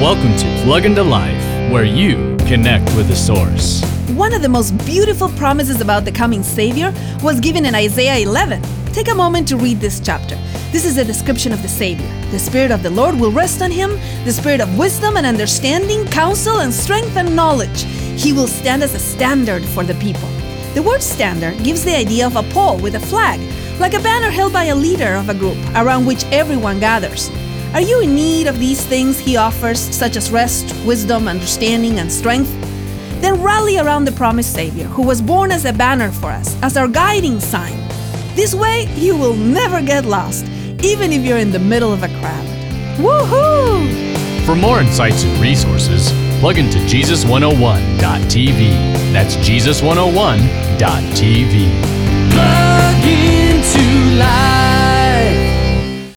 Welcome to Plug into Life, where you connect with the source. One of the most beautiful promises about the coming Savior was given in Isaiah 11. Take a moment to read this chapter. This is a description of the Savior. The Spirit of the Lord will rest on him, the Spirit of wisdom and understanding, counsel and strength and knowledge. He will stand as a standard for the people. The word standard gives the idea of a pole with a flag, like a banner held by a leader of a group around which everyone gathers. Are you in need of these things he offers, such as rest, wisdom, understanding, and strength? Then rally around the promised Savior, who was born as a banner for us, as our guiding sign. This way, you will never get lost, even if you're in the middle of a crowd. Woohoo! For more insights and resources, plug into Jesus101.tv. That's Jesus101.tv.